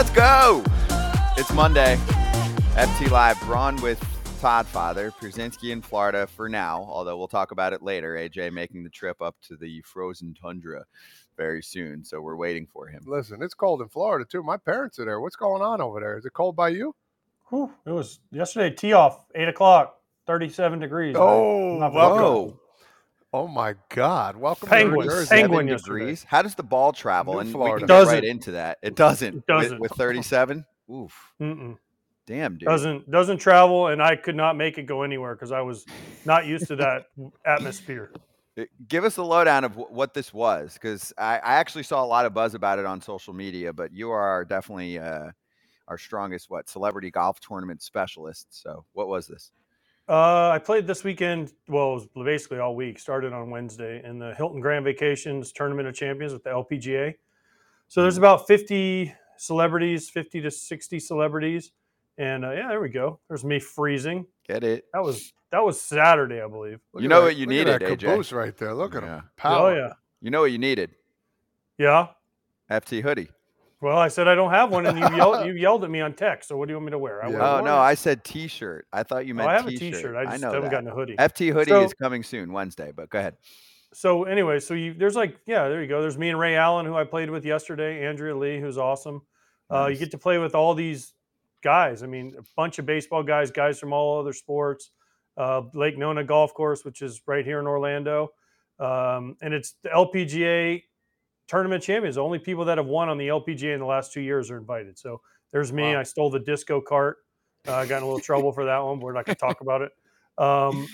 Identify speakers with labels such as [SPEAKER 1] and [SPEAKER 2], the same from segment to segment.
[SPEAKER 1] Let's go. It's Monday. FT Live. Braun with Todd Father. Pierzynski in Florida for now, although we'll talk about it later. AJ making the trip up to the frozen tundra very soon. So we're waiting for him.
[SPEAKER 2] Listen, it's cold in Florida too. My parents are there. What's going on over there? Is it cold by you?
[SPEAKER 3] Whew, it was yesterday. Tee off eight o'clock, thirty-seven degrees.
[SPEAKER 2] Oh,
[SPEAKER 3] Not
[SPEAKER 2] welcome.
[SPEAKER 1] Whoa.
[SPEAKER 2] Oh my God! Welcome
[SPEAKER 3] Penguins.
[SPEAKER 2] to New Jersey.
[SPEAKER 3] Penguin
[SPEAKER 1] Seven
[SPEAKER 3] yesterday.
[SPEAKER 1] degrees. How does the ball travel?
[SPEAKER 2] New
[SPEAKER 1] and we
[SPEAKER 2] Florida.
[SPEAKER 1] can get right
[SPEAKER 3] Doesn't.
[SPEAKER 1] into that. It doesn't.
[SPEAKER 3] It doesn't.
[SPEAKER 1] With, with 37? Oof.
[SPEAKER 3] Mm-mm.
[SPEAKER 1] Damn, dude.
[SPEAKER 3] Doesn't doesn't travel, and I could not make it go anywhere because I was not used to that atmosphere.
[SPEAKER 1] Give us a lowdown of wh- what this was, because I, I actually saw a lot of buzz about it on social media. But you are definitely uh, our strongest what celebrity golf tournament specialist. So what was this?
[SPEAKER 3] Uh, I played this weekend. Well, it was basically all week. Started on Wednesday in the Hilton Grand Vacations Tournament of Champions with the LPGA. So there's about 50 celebrities, 50 to 60 celebrities, and uh, yeah, there we go. There's me freezing.
[SPEAKER 1] Get it?
[SPEAKER 3] That was that was Saturday, I believe.
[SPEAKER 2] Look
[SPEAKER 1] You know
[SPEAKER 2] that-
[SPEAKER 1] what you
[SPEAKER 2] look at
[SPEAKER 1] needed,
[SPEAKER 2] that
[SPEAKER 1] AJ.
[SPEAKER 2] caboose right there. Look at
[SPEAKER 1] Yeah.
[SPEAKER 2] him. Power.
[SPEAKER 3] Oh yeah,
[SPEAKER 1] You know what you needed?
[SPEAKER 3] yeah.
[SPEAKER 1] FT hoodie.
[SPEAKER 3] Well, I said I don't have one, and you yelled you yelled at me on text. So what do you want me to wear? I
[SPEAKER 2] Yeah.
[SPEAKER 1] Oh
[SPEAKER 3] one.
[SPEAKER 1] no, I said T-shirt. I thought you meant.
[SPEAKER 3] Oh,
[SPEAKER 1] meant
[SPEAKER 3] I have a
[SPEAKER 1] T-shirt.
[SPEAKER 3] T-shirt. I just
[SPEAKER 1] know
[SPEAKER 3] haven't
[SPEAKER 1] that.
[SPEAKER 3] gotten a hoodie.
[SPEAKER 1] FT hoodie
[SPEAKER 3] So-
[SPEAKER 1] is coming soon, Wednesday. But go ahead.
[SPEAKER 3] so anyway, so you there's like yeah, there you go. There's me and Ray Allen who I played with yesterday, Andrea Lee, who's awesome. Uh, you get to play with all these guys. I mean, a bunch of baseball guys, guys from all other sports. Uh, Lake Nona Golf Course, which is right here in Orlando, um, and it's the LPGA tournament champions. The only people that have won on the LPGA in the last two years are invited. So there's me.
[SPEAKER 2] Wow.
[SPEAKER 3] I stole the disco cart. Uh, I got in a little trouble for that one. but We're not going to talk about it. Um,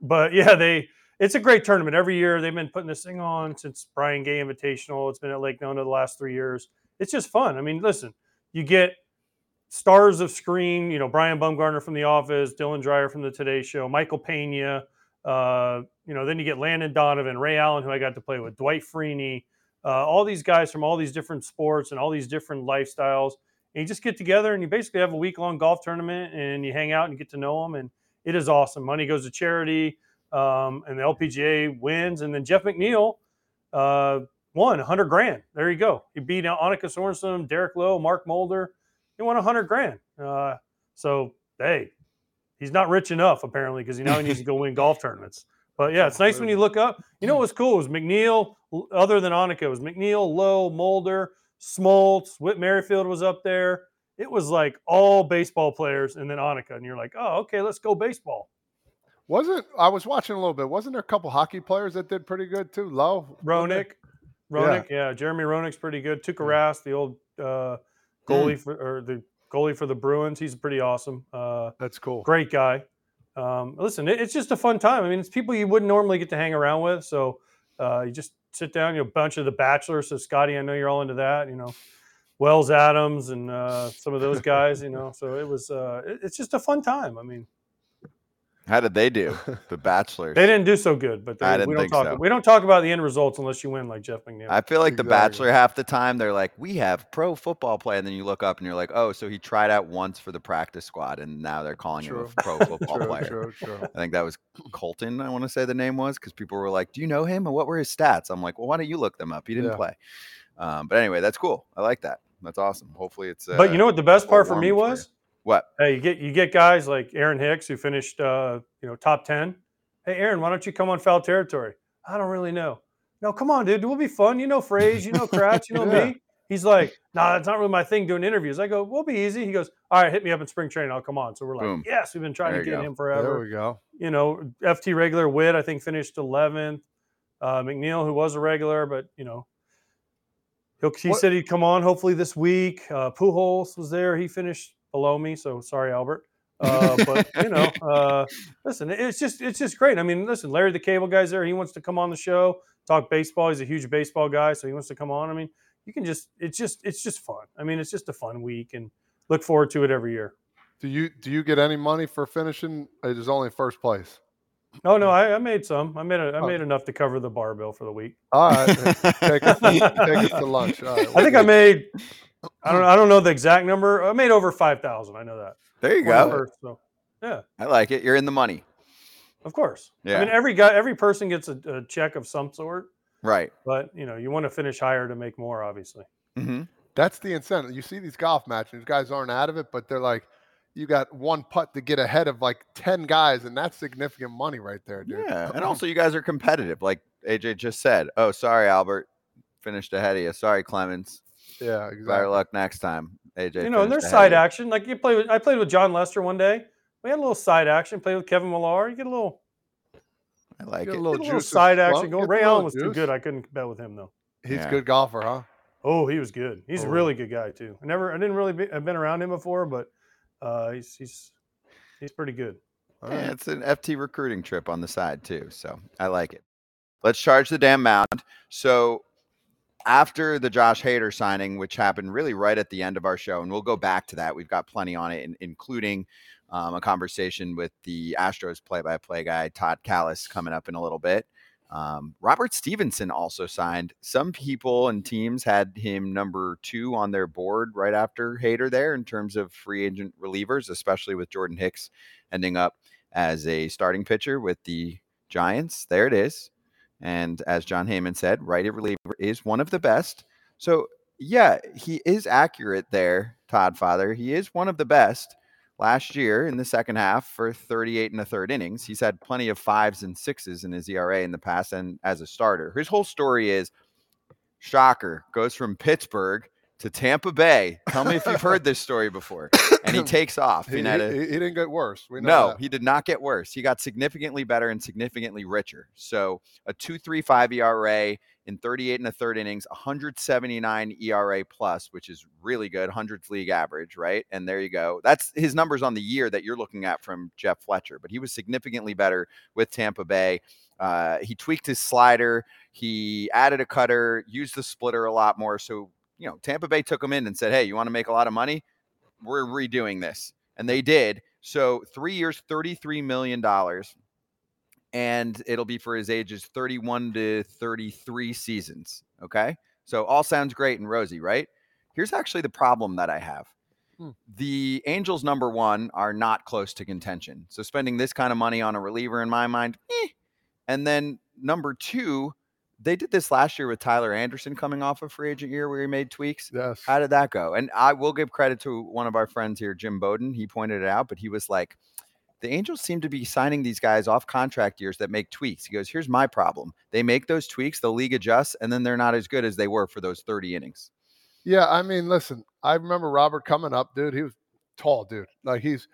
[SPEAKER 3] but yeah, they it's a great tournament every year. They've been putting this thing on since Brian Gay Invitational. It's been at Lake Nona the last three years. It's just fun. I mean, listen, you get stars of screen. You know, Brian Baumgartner from The Office, Dylan Dreyer from the Today Show, Michael Pena. Uh, you know, then you get Landon Donovan, Ray Allen, who I got to play with, Dwight Freeney, uh, all these guys from all these different sports and all these different lifestyles. And you just get together and you basically have a week long golf tournament and you hang out and you get to know them. And it is awesome. Money goes to charity, um, and the LPGA wins. And then Jeff McNeil uh, won 100 grand. There you go. He beat Annika Sorenstam, Derek Lowe, Mark Mulder. He won 100 grand. Uh, so, hey, he's not rich enough apparently because he now he needs to go win golf tournaments. But yeah, it's nice when you look up. You know what was cool? It was McNeil, other than Annika, it was McNeil, Lowe, Mulder, Smoltz, Whit Merrifield was up there. It was like all baseball players and then Annika. And you're like, oh, okay, let's go baseball.
[SPEAKER 2] Wasn't I was watching a little bit? Wasn't there a couple hockey players that did pretty good too? Low. wasn't?
[SPEAKER 3] Roenick, Roenick, yeah. Jeremy Roenick's pretty good. Tuukka Rask, the old uh, goalie for or the goalie for the Bruins, he's pretty awesome. Uh,
[SPEAKER 2] That's cool.
[SPEAKER 3] great guy. Um, listen, it, it's just a fun time. I mean, it's people you wouldn't normally get to hang around with. So uh, you just sit down. You know, a bunch of the Bachelors. So Scotty, I know you're all into that. You know, Wells Adams and uh, some of those guys. You know, so it was. Uh, it- it's just a fun time. I mean,
[SPEAKER 1] How did they do? The Bachelors.
[SPEAKER 3] they didn't do so good, but they,
[SPEAKER 1] I didn't
[SPEAKER 3] we don't
[SPEAKER 1] think
[SPEAKER 3] talk.
[SPEAKER 1] so.
[SPEAKER 3] We don't talk about the end results unless you win, like Jeff McNeil.
[SPEAKER 1] I feel like The Bachelor half the time they're like, we have pro football play, and then you look up and you're like, oh, so he tried out once for the practice squad, and now they're calling him a pro football
[SPEAKER 2] True,
[SPEAKER 1] player.
[SPEAKER 2] true, true.
[SPEAKER 1] I think that was Colton. I want to say the name was because people were like, "Do you know him? And what were his stats?" I'm like, "Well, why don't you look them up? He didn't
[SPEAKER 2] Yeah.
[SPEAKER 1] play." Um, but anyway, that's cool. I like that. That's awesome. Hopefully, it's. Uh,
[SPEAKER 3] but you know what the best part for me
[SPEAKER 1] warm for
[SPEAKER 3] was?
[SPEAKER 1] What?
[SPEAKER 3] Hey, you get you get guys like Aaron Hicks who finished uh, you know top ten. Hey, Aaron, why don't you come on foul territory? I don't really know. No, come on, dude. It will be fun. You know Fraz, you know Kratz, you know
[SPEAKER 2] Yeah.
[SPEAKER 3] me. He's like, nah, that's not really my thing doing interviews. I go, we'll be easy. He goes, all right, hit me up in spring training. I'll come on. So we're like,
[SPEAKER 1] Boom.
[SPEAKER 3] yes, we've been trying
[SPEAKER 1] There
[SPEAKER 3] to get
[SPEAKER 1] go.
[SPEAKER 3] him
[SPEAKER 2] There
[SPEAKER 3] forever.
[SPEAKER 2] we go.
[SPEAKER 3] You know, FT regular Whit, I think finished 11th. Uh, McNeil, who was a regular, but you know, he'll, he
[SPEAKER 2] What-
[SPEAKER 3] said he'd come on hopefully this week. Uh, Pujols was there. He finished below me, so sorry, Albert. Uh, but you know, uh, listen, it's just it's just great. I mean, listen, Larry the Cable guy's there. He wants to come on the show, talk baseball. He's a huge baseball guy, so he wants to come on. I mean, you can just it's just it's just fun. I mean, it's just a fun week, and look forward to it every year.
[SPEAKER 2] Do you do you get any money for finishing? It is only first place.
[SPEAKER 3] Oh no, I, I made some. I made a, I made enough to cover the bar bill for the week.
[SPEAKER 2] All right, take us, take us to lunch. Right,
[SPEAKER 3] I think I made. I don't. I don't know the exact number. I made over five thousand. I know that.
[SPEAKER 1] There you go.
[SPEAKER 3] first, so yeah,
[SPEAKER 1] I like it. You're in the money.
[SPEAKER 3] of course. Yeah. I
[SPEAKER 1] Yeah.
[SPEAKER 3] mean, every guy, every person gets a, a check of some sort,
[SPEAKER 1] Right.
[SPEAKER 3] but you know, you want to finish higher to make more, obviously.
[SPEAKER 1] hmm
[SPEAKER 2] That's the incentive. You see these golf matches, these guys aren't out of it, but they're like, you got one putt to get ahead of like 10 guys, and that's significant money right there, dude.
[SPEAKER 1] Yeah, and also you guys are competitive, like AJ just said. Oh, sorry, Albert, finished ahead of you. Sorry, Clemens.
[SPEAKER 2] Yeah,
[SPEAKER 1] Better luck next time, AJ.
[SPEAKER 3] you know, and
[SPEAKER 1] finished
[SPEAKER 3] there's
[SPEAKER 1] ahead
[SPEAKER 3] side action. Like you play with, I played with Jon Lester one day. We had a little side action. Played with Kevin Millar. You get a little,
[SPEAKER 1] I like
[SPEAKER 2] Get a
[SPEAKER 1] it.
[SPEAKER 2] little
[SPEAKER 3] get a little side action going.
[SPEAKER 2] get a
[SPEAKER 3] Ray Allen was too good. I couldn't bet with him though.
[SPEAKER 2] He's
[SPEAKER 1] Yeah.
[SPEAKER 2] a good golfer, huh?
[SPEAKER 3] Oh, he was good. He's a
[SPEAKER 2] Oh.
[SPEAKER 3] really good guy too. I never, I didn't really, be, I've been around him before, but uh, he's he's he's pretty good.
[SPEAKER 2] All
[SPEAKER 1] Yeah,
[SPEAKER 2] right.
[SPEAKER 1] it's an FT recruiting trip on the side too, so I like it. Let's charge the damn mound. So after the Josh Hader signing, which happened really right at the end of our show, and we'll go back to that. We've got plenty on it, including um, a conversation with the Astros play-by-play guy Todd Kalas coming up in a little bit. Um, Robert Stephenson also signed. Some people and teams had him number two on their board right after Hader there in terms of free agent relievers, especially with Jordan Hicks ending up as a starting pitcher with the Giants. There it is. And as Jon Heyman said, righty reliever is one of the best. So, yeah, he is accurate there, Toddfather. He is one of the best. Last year in the second half for 38 and a third innings, he's had plenty of fives and sixes in his ERA in the past and as a starter. His whole story is shocker, goes from Pittsburgh to Tampa Bay. Tell me if you've heard this story before. And he takes off.
[SPEAKER 2] He, he,
[SPEAKER 1] a-
[SPEAKER 2] he- he didn't get worse. We know
[SPEAKER 1] no,
[SPEAKER 2] that.
[SPEAKER 1] he did not get worse. He got significantly better and significantly richer. So a 2.35 ERA in 38 and a third innings, 179 ERA plus, which is really good, hundreds league average, right? And there you go. That's his numbers on the year that you're looking at from Jeff Fletcher. But he was significantly better with Tampa Bay. Uh, he tweaked his slider. He added a cutter, used the splitter a lot more. So you know, Tampa Bay took him in and said, "Hey, you want to make a lot of money? We're redoing this." and they did. So three years, thirty-three million dollars, and it'll be for his ages thirty-one to thirty-three seasons. Okay, so all sounds great and rosy, right? Here's actually the problem that I have.
[SPEAKER 2] Hmm.
[SPEAKER 1] The Angels, number one, are not close to contention. So spending this kind of money on a reliever, in my mind, eh. and then number two, they did this last year with Tyler Anderson coming off a free agent year where he made tweaks.
[SPEAKER 2] Yes.
[SPEAKER 1] How did that go? And I will give credit to one of our friends here, Jim Bowden. He pointed it out, but he was like, the Angels seem to be signing these guys off contract years that make tweaks. He goes, here's my problem. They make those tweaks, the league adjusts, and then they're not as good as they were for those 30 innings.
[SPEAKER 2] Yeah, I mean, listen, I remember Robert coming up, dude. He was tall, dude. Like he's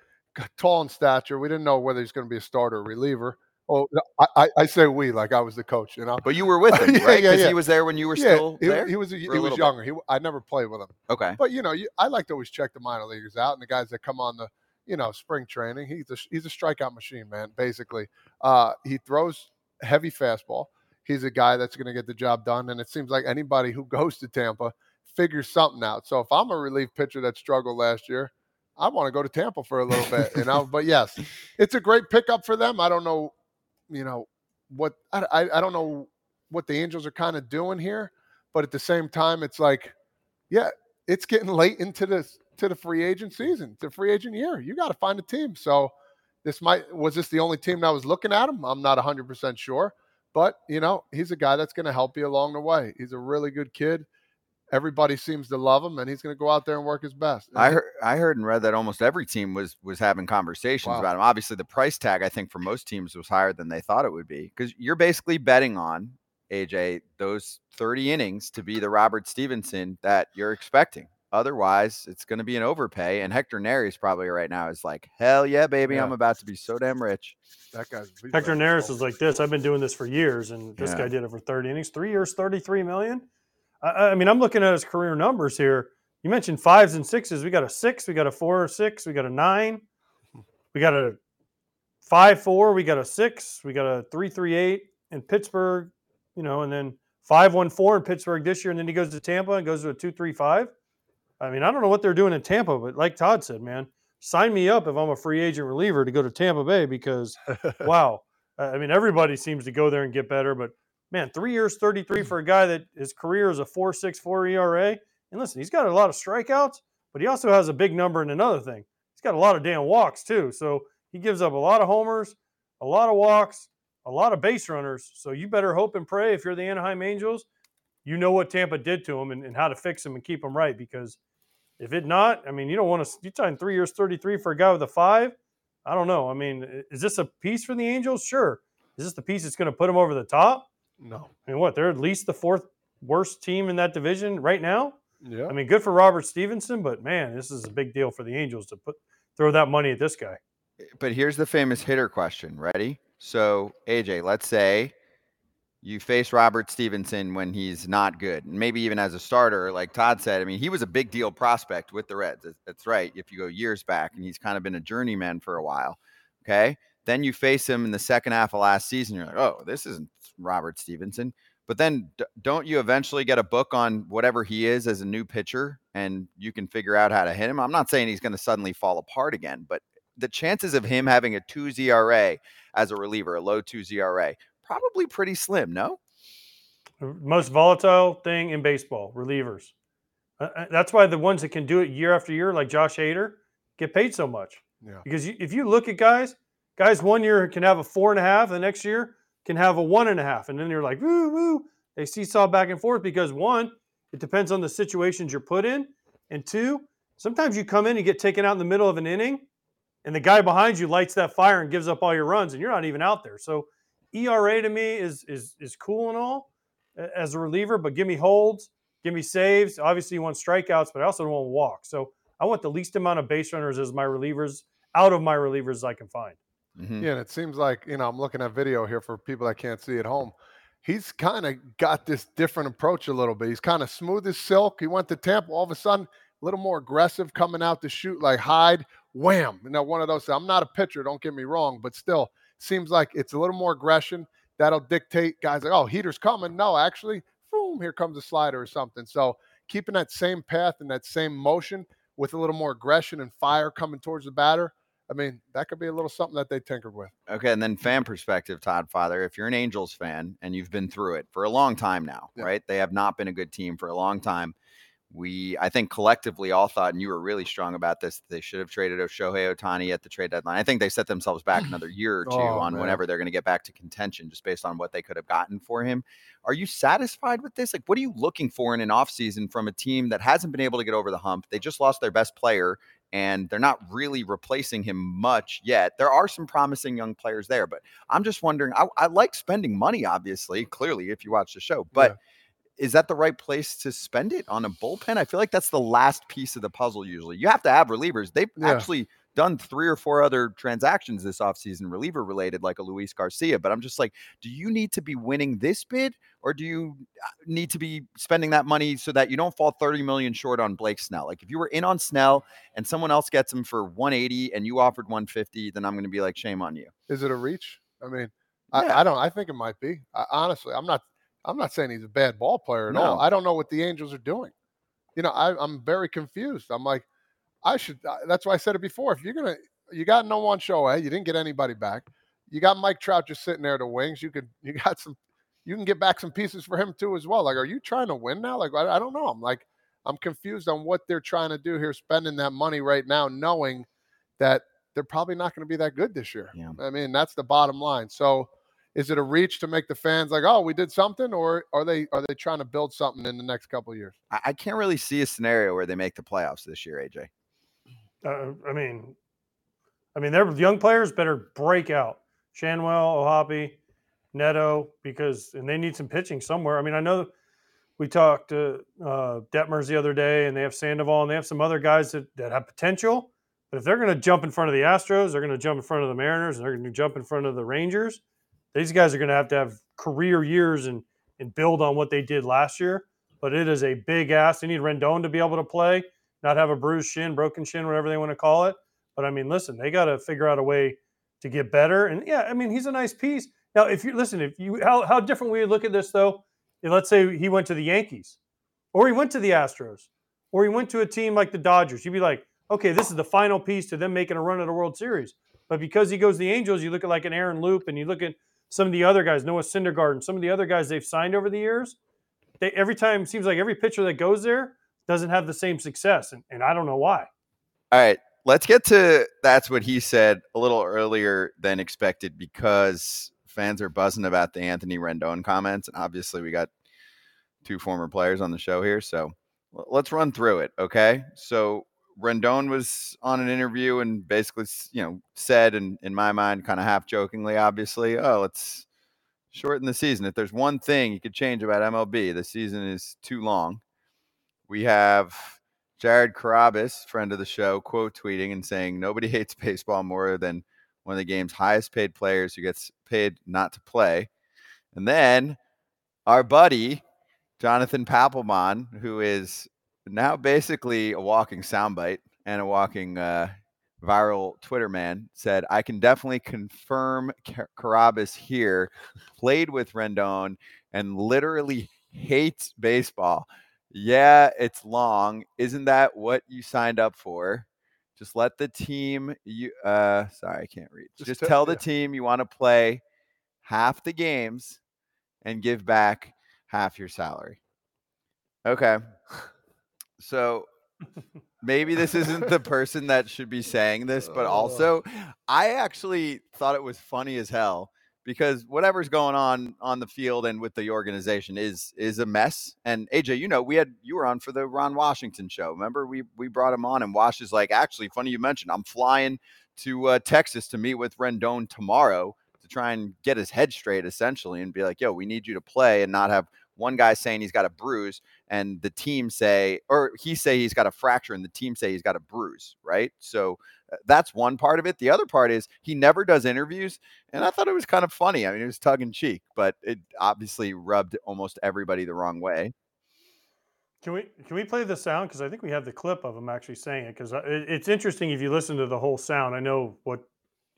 [SPEAKER 2] tall in stature. We didn't know whether he's going to be a starter or reliever. Oh, no, I, I, say we, like I was the coach, you know.
[SPEAKER 1] But you were with him,
[SPEAKER 2] Yeah,
[SPEAKER 1] right?
[SPEAKER 2] yeah,
[SPEAKER 1] Because
[SPEAKER 2] yeah.
[SPEAKER 1] he was there when you were
[SPEAKER 2] yeah,
[SPEAKER 1] still
[SPEAKER 2] he,
[SPEAKER 1] there.
[SPEAKER 2] he was he was
[SPEAKER 1] bit?
[SPEAKER 2] younger. He, I never played with him,
[SPEAKER 1] okay.
[SPEAKER 2] but you know, you, I like to always check the minor leaguers out and the guys that come on the you know spring training. He's a he's a strikeout machine, man. Basically, uh, he throws heavy fastball. He's a guy that's going to get the job done, and it seems like anybody who goes to Tampa figures something out. So if I'm a relief pitcher that struggled last year, I want to go to Tampa for a little bit, you know. But yes, it's a great pickup for them. I don't know, you know, what I I, don't know what the Angels are kind of doing here, but at the same time, it's like, yeah, it's getting late into the to the free agent season, the free agent year. You got to find a team. So this might was this the only team that was looking at him? I'm not 100 percent sure, but you know, he's a guy that's going to help you along the way. He's a really good kid. Everybody seems to love him, and he's going to go out there and work his best. And
[SPEAKER 1] I heard, I heard and read that almost every team was was having conversations
[SPEAKER 2] Wow.
[SPEAKER 1] about him. Obviously, the price tag I think for most teams was higher than they thought it would be because you're basically betting on AJ those 30 innings to be the Robert Stephenson that you're expecting. Otherwise, it's going to be an overpay. And Hector Neris probably right now is like, hell yeah, baby,
[SPEAKER 2] Yeah.
[SPEAKER 1] I'm about to be so damn rich.
[SPEAKER 2] that guy's
[SPEAKER 3] Hector
[SPEAKER 2] ready
[SPEAKER 3] Neris is like this. I've been doing this for years, and this
[SPEAKER 1] Yeah.
[SPEAKER 3] guy did it for 30 innings, three years, 33 million. I, I mean, I'm looking at his career numbers here. You mentioned fives and sixes. We got a six, we got a four or six, we got a nine, we got a five four, we got a six, we got a three three eight in Pittsburgh, you know, and then five one four in Pittsburgh this year, and then he goes to Tampa and goes to a two three five. I mean, I don't know what they're doing in Tampa, but like Todd said, man, sign me up if I'm a free agent reliever to go to Tampa Bay because wow. I mean, everybody seems to go there and get better, but man, three years, 33 for a guy that his career is a 4.64 ERA. And listen, he's got a lot of strikeouts, but he also has a big number in another thing. He's got a lot of damn walks too. So he gives up a lot of homers, a lot of walks, a lot of base runners. So you better hope and pray if you're the Anaheim Angels you know what Tampa did to him and, and how to fix him and keep him right. Because if it not, I mean, you don't want to you sign three years, 33 for a guy with a five. I don't know. I mean, is this a piece for the Angels? Sure. Is this the piece that's going to put them over the top?
[SPEAKER 2] No.
[SPEAKER 3] I mean, what? They're at least the fourth worst team in that division right now.
[SPEAKER 2] Yeah.
[SPEAKER 3] I mean, good for Robert Stephenson, but man, this is a big deal for the Angels to put throw that money at this guy.
[SPEAKER 1] But here's the famous hitter question. Ready? So, AJ, let's say you face Robert Stephenson when he's not good, and maybe even as a starter, like Todd said. I mean, he was a big deal prospect with the Reds. That's right. If you go years back, and he's kind of been a journeyman for a while. Okay. Then you face him in the second half of last season. You're like, oh, this isn't Robert Stephenson. But then d- don't you eventually get a book on whatever he is as a new pitcher and you can figure out how to hit him? I'm not saying he's going to suddenly fall apart again, but the chances of him having a 2 ZRA as a reliever, a low 2 ZRA, probably pretty slim, no?
[SPEAKER 3] Most volatile thing in baseball, relievers. Uh, uh, that's why the ones that can do it year after year, like Josh Hader, get paid so much.
[SPEAKER 2] Yeah.
[SPEAKER 3] Because you, if you look at guys, guys one year can have a four and a half, the next year can have a one and a half, and then you're like, woo woo. They seesaw back and forth because one, it depends on the situations you're put in, and two, sometimes you come in and get taken out in the middle of an inning, and the guy behind you lights that fire and gives up all your runs, and you're not even out there. So ERA to me is is is cool and all as a reliever, but give me holds, give me saves. Obviously, you want strikeouts, but I also don't want walks. So I want the least amount of base runners as my relievers out of my relievers I can find.
[SPEAKER 2] Mm-hmm. Yeah, and it seems like you know I'm looking at video here for people that can't see at home. He's kind of got this different approach a little bit. He's kind of smooth as silk. He went to Tampa, all of a sudden a little more aggressive, coming out to shoot like Hyde. Wham! You know, one of those. I'm not a pitcher, don't get me wrong, but still seems like it's a little more aggression that'll dictate guys like, oh, heater's coming. No, actually, boom, here comes a slider or something. So keeping that same path and that same motion with a little more aggression and fire coming towards the batter I mean, that could be a little something that they tinkered with.
[SPEAKER 1] Okay, and then fan perspective, Toddfather, if you're an Angels fan and you've been through it for a long time now, yeah. right? They have not been a good team for a long time. We, I think, collectively all thought, and you were really strong about this, they should have traded Shohei Ohtani at the trade deadline. I think they set themselves back another year or two oh, on man. whenever they're going to get back to contention, just based on what they could have gotten for him. Are you satisfied with this? Like, what are you looking for in an offseason from a team that hasn't been able to get over the hump? They just lost their best player and they're not really replacing him much yet. There are some promising young players there, but I'm just wondering. I, I like spending money, obviously, clearly, if you watch the show, but. Yeah. Is that the right place to spend it on a bullpen? I feel like that's the last piece of the puzzle. Usually, you have to have relievers. They've yeah. actually done three or four other transactions this offseason, reliever related, like a Luis Garcia. But I'm just like, do you need to be winning this bid or do you uh, need to be spending that money so that you don't fall 30 million short on Blake Snell? Like if you were in on Snell and someone else gets him for 180 and you offered 150, then I'm going to be like, shame on you.
[SPEAKER 2] Is it a reach? I mean, yeah. I, I, don't, I think it might be. I, honestly, I'm not, I'm not saying he's a bad ball player at no. all. I don't know what the Angels are doing. You know, I, I'm very confused. I'm like, I should. Uh, that's why I said it before. If you're gonna, you got no one show, eh? You didn't get anybody back. You got Mike Trout just sitting there to wings. You could, you got some, you can get back some pieces for him too as well. Like, are you trying to win now? Like, I, I don't know. I'm like, I'm confused on what they're trying to do here, spending that money right now, knowing that they're probably not going to be that good this year. Yeah. I mean, that's the bottom line. So, is it a reach to make the fans like, oh, we did something, or are they are they trying to build something in the next couple of years?
[SPEAKER 1] I can't really see a scenario where they make the playoffs this year, AJ.
[SPEAKER 3] Uh, I mean, I mean, their young players better break out. Schanuel, O'Hoppe, Neto, because and they need some pitching somewhere. I mean, I know we talked to uh, Detmers the other day, and they have Sandoval, and they have some other guys that, that have potential. But if they're going to jump in front of the Astros, they're going to jump in front of the Mariners, and they're going to jump in front of the Rangers. These guys are going to have to have career years and and build on what they did last year. But it is a big ask. They need Rendon to be able to play not have a bruised shin, broken shin, whatever they want to call it. But I mean, listen, they got to figure out a way to get better. And yeah, I mean, he's a nice piece. Now, if you listen, if you how how different we look at this though, let's say he went to the Yankees, or he went to the Astros, or he went to a team like the Dodgers, you'd be like, okay, this is the final piece to them making a run at a World Series. But because he goes to the Angels, you look at like an Aaron Loup, and you look at some of the other guys, Noah Syndergaard, and some of the other guys they've signed over the years. They every time seems like every pitcher that goes there, doesn't have the same success, and, and I don't know why.
[SPEAKER 1] All right, let's get to that's what he said a little earlier than expected because fans are buzzing about the Anthony Rendon comments, and obviously we got two former players on the show here, so let's run through it. Okay, so Rendon was on an interview and basically, you know, said, and in my mind, kind of half jokingly, obviously, oh, let's shorten the season. If there's one thing you could change about MLB, the season is too long. We have Jared Carrabis, friend of the show, quote tweeting and saying, Nobody hates baseball more than one of the game's highest paid players who gets paid not to play. And then our buddy, Jonathan Papelbon, who is now basically a walking soundbite and a walking uh, viral Twitter man, said, I can definitely confirm Car- Carrabis here played with Rendon and literally hates baseball. Yeah, it's long. Isn't that what you signed up for? Just let the team you uh sorry, I can't read.
[SPEAKER 2] Just
[SPEAKER 1] Just,
[SPEAKER 2] te-
[SPEAKER 1] tell the team you want to play half the games and give back half your salary. Okay. So maybe this isn't the person that should be saying this, but
[SPEAKER 2] Oh.
[SPEAKER 1] also I actually thought it was funny as hell because whatever's going on on the field and with the organization is is a mess. And AJ, you know, we had you were on for the Ron Washington show. Remember we we brought him on and Wash is like, actually, funny you mentioned, I'm flying to uh, Texas to meet with Rendon tomorrow to try and get his head straight essentially and be like, yo, we need you to play and not have one guy saying he's got a bruise and the team say or he say he's got a fracture and the team say he's got a bruise right? So uh, that's one part of it. The other part is he never does interviews and i thought it was kind of funny. I mean it was tongue in cheek but it obviously rubbed almost everybody the wrong way.
[SPEAKER 3] Can we can we play the sound? Because I think we have the clip of him actually saying it because it's interesting if you listen to the whole sound. I know what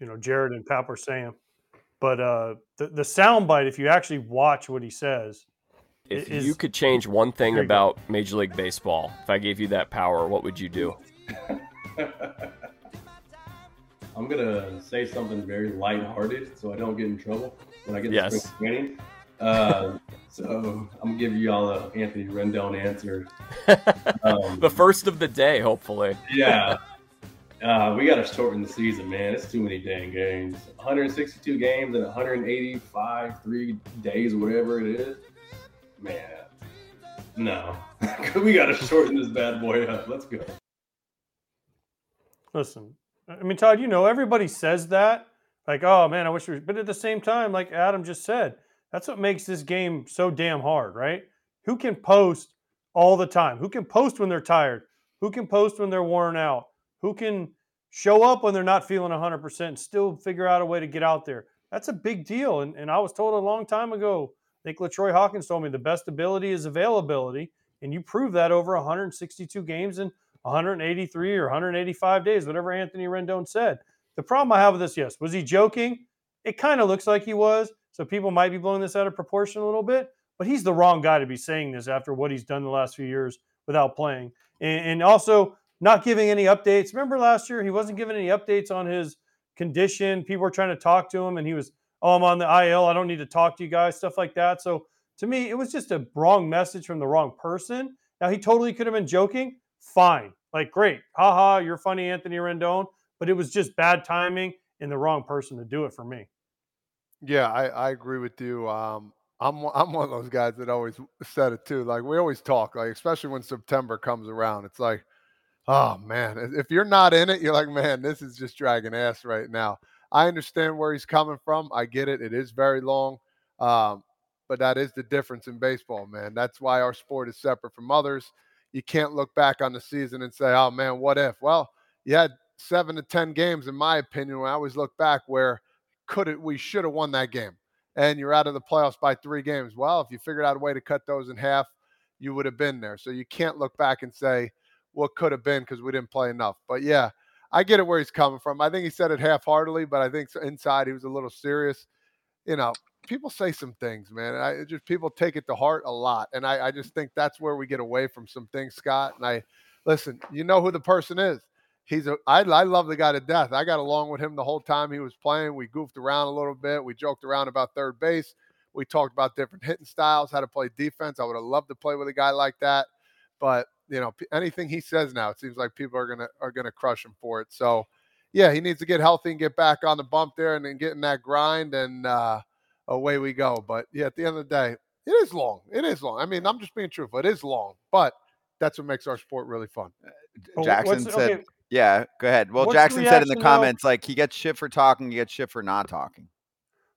[SPEAKER 3] you know Jared and Pap are saying, but uh, the the sound bite if you actually watch what he says,
[SPEAKER 4] If
[SPEAKER 3] Is-
[SPEAKER 4] you could change one thing
[SPEAKER 3] There you go.
[SPEAKER 4] about Major League Baseball, if I gave you that power, what would you do?
[SPEAKER 5] I'm gonna say something very lighthearted so I don't get in trouble when I get to
[SPEAKER 4] Yes.
[SPEAKER 5] spring training. Uh, so I'm gonna give you all a Anthony Rendon answer. Um,
[SPEAKER 4] the first of the day, hopefully.
[SPEAKER 5] yeah, uh, we gotta shorten the season, man. It's too many dang games. 162 games in 185 three days, whatever it is. Man, no, we gotta shorten this bad boy up. Let's go.
[SPEAKER 3] listen. I mean, Todd, you know everybody says that, like, oh man, I wish. We, but at the same time, like Adam just said, that's what makes this game so damn hard, right? Who can post all the time? Who can post when they're tired? Who can post when they're worn out? Who can show up when they're not feeling 100% and still figure out a way to get out there? That's a big deal. And, and I was told a long time ago, I think LaTroy Hawkins told me the best ability is availability. And you prove that over 162 games and 183 or 185 days, whatever Anthony Rendon said. The problem I have with this, yes, was he joking? It kind of looks like he was. So people might be blowing this out of proportion a little bit, but he's the wrong guy to be saying this after what he's done the last few years without playing. And, and also not giving any updates. Remember last year, he wasn't giving any updates on his condition. People were trying to talk to him, and he was, oh, I'm on the IL. I don't need to talk to you guys, stuff like that. So to me, it was just a wrong message from the wrong person. Now, he totally could have been joking. Fine. Like, great. Haha, you're funny, Anthony Rendon. But it was just bad timing and the wrong person to do it for me.
[SPEAKER 2] Yeah, I, I agree with you. Um, I'm I'm one of those guys that always said it too. Like we always talk, like especially when September comes around, it's like, oh man, if you're not in it, you're like, man, this is just dragging ass right now. I understand where he's coming from. I get it. It is very long, um, but that is the difference in baseball, man. That's why our sport is separate from others. You can't look back on the season and say, oh man, what if? Well, you had seven to ten games, in my opinion. When I always look back, where could it we should have won that game and you're out of the playoffs by three games well if you figured out a way to cut those in half you would have been there so you can't look back and say what could have been because we didn't play enough but yeah i get it where he's coming from i think he said it half-heartedly but i think inside he was a little serious you know people say some things man i just people take it to heart a lot and I, I just think that's where we get away from some things scott and i listen you know who the person is he's a I, I love the guy to death. I got along with him the whole time he was playing. We goofed around a little bit. We joked around about third base. We talked about different hitting styles, how to play defense. I would have loved to play with a guy like that, but you know, anything he says now, it seems like people are gonna are gonna crush him for it. So, yeah, he needs to get healthy and get back on the bump there and then get in that grind, and uh, away we go. But yeah, at the end of the day, It is long. It is long. I mean, I'm just being truthful. It is long, but that's what makes our sport really fun.
[SPEAKER 1] Jackson
[SPEAKER 3] what's-
[SPEAKER 1] said,
[SPEAKER 3] okay,
[SPEAKER 1] yeah, go ahead. Well,
[SPEAKER 3] What's
[SPEAKER 1] Jackson said in the
[SPEAKER 3] reaction, though?
[SPEAKER 1] comments, like, he gets shit for talking, he gets shit for not talking.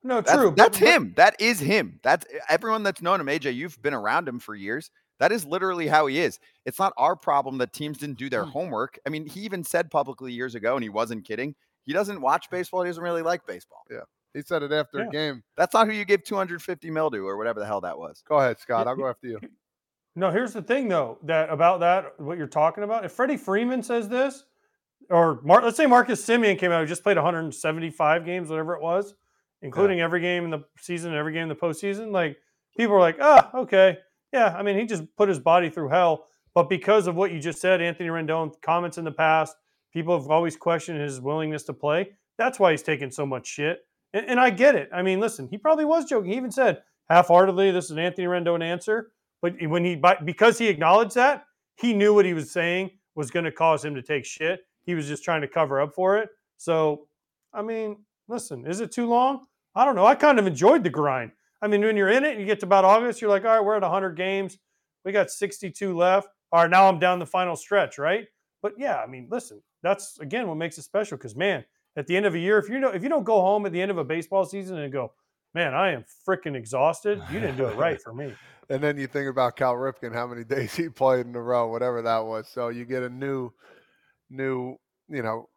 [SPEAKER 3] no,
[SPEAKER 1] That's,
[SPEAKER 3] true. but-
[SPEAKER 1] that's
[SPEAKER 3] but-
[SPEAKER 1] him. That is him. That's everyone that's known him. AJ, you've been around him for years. That is literally how he is. It's not our problem that teams didn't do their
[SPEAKER 2] Hmm.
[SPEAKER 1] homework. I mean, he even said publicly years ago, and he wasn't kidding. He doesn't watch baseball. He doesn't really like baseball. Yeah.
[SPEAKER 2] He said it after
[SPEAKER 3] Yeah.
[SPEAKER 2] a game.
[SPEAKER 1] That's not who you give 250 mil to, or whatever the hell that was.
[SPEAKER 2] Go ahead, Scott. I'll go after you.
[SPEAKER 3] No, here's the thing though that about that what you're talking about. If Freddie Freeman says this, or Mar- let's say Marcus Semien came out, who just played 175 games, whatever it was, including every game in the season and every game in the postseason. Like people are like, ah, okay, yeah. I mean, he just put his body through hell. But because of what you just said, Anthony Rendon comments in the past, people have always questioned his willingness to play. That's why he's taking so much shit. And, and I get it. I mean, listen, he probably was joking. He even said half-heartedly, "This is an Anthony Rendon answer." But when he because he acknowledged that, he knew what he was saying was going to cause him to take shit. He was just trying to cover up for it. So, I mean, listen, is it too long? I don't know. I kind of enjoyed the grind. I mean, when you're in it you get to about August, you're like, all right, we're at 100 games. We got 62 left. All right, now I'm down the final stretch, right? But yeah, I mean, listen, that's again what makes it special because man, at the end of a year, if you know if you don't go home at the end of a baseball season and go, man, I am freaking exhausted, you didn't do it right for me.
[SPEAKER 2] And then you think about Cal Ripken, how many days he played in a row, whatever that was. So you get a new, new, you know,